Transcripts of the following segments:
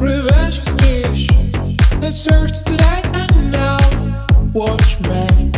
Revenge is the search tonight and now. Watch back.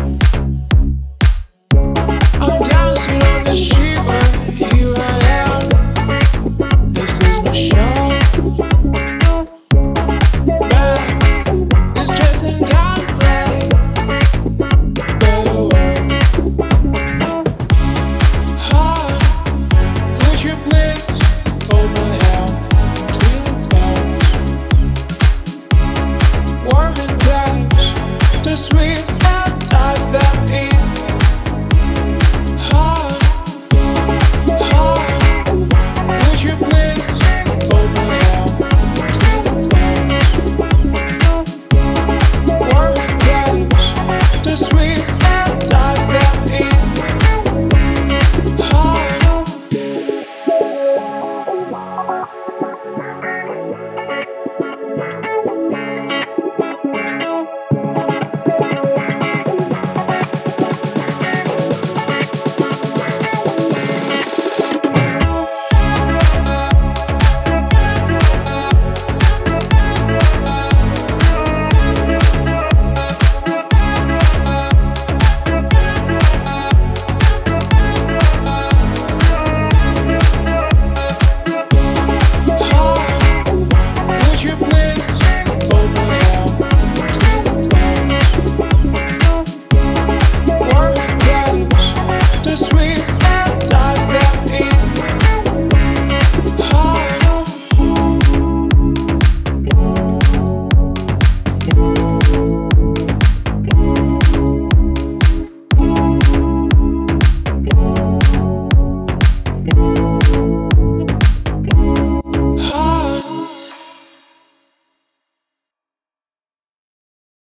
this real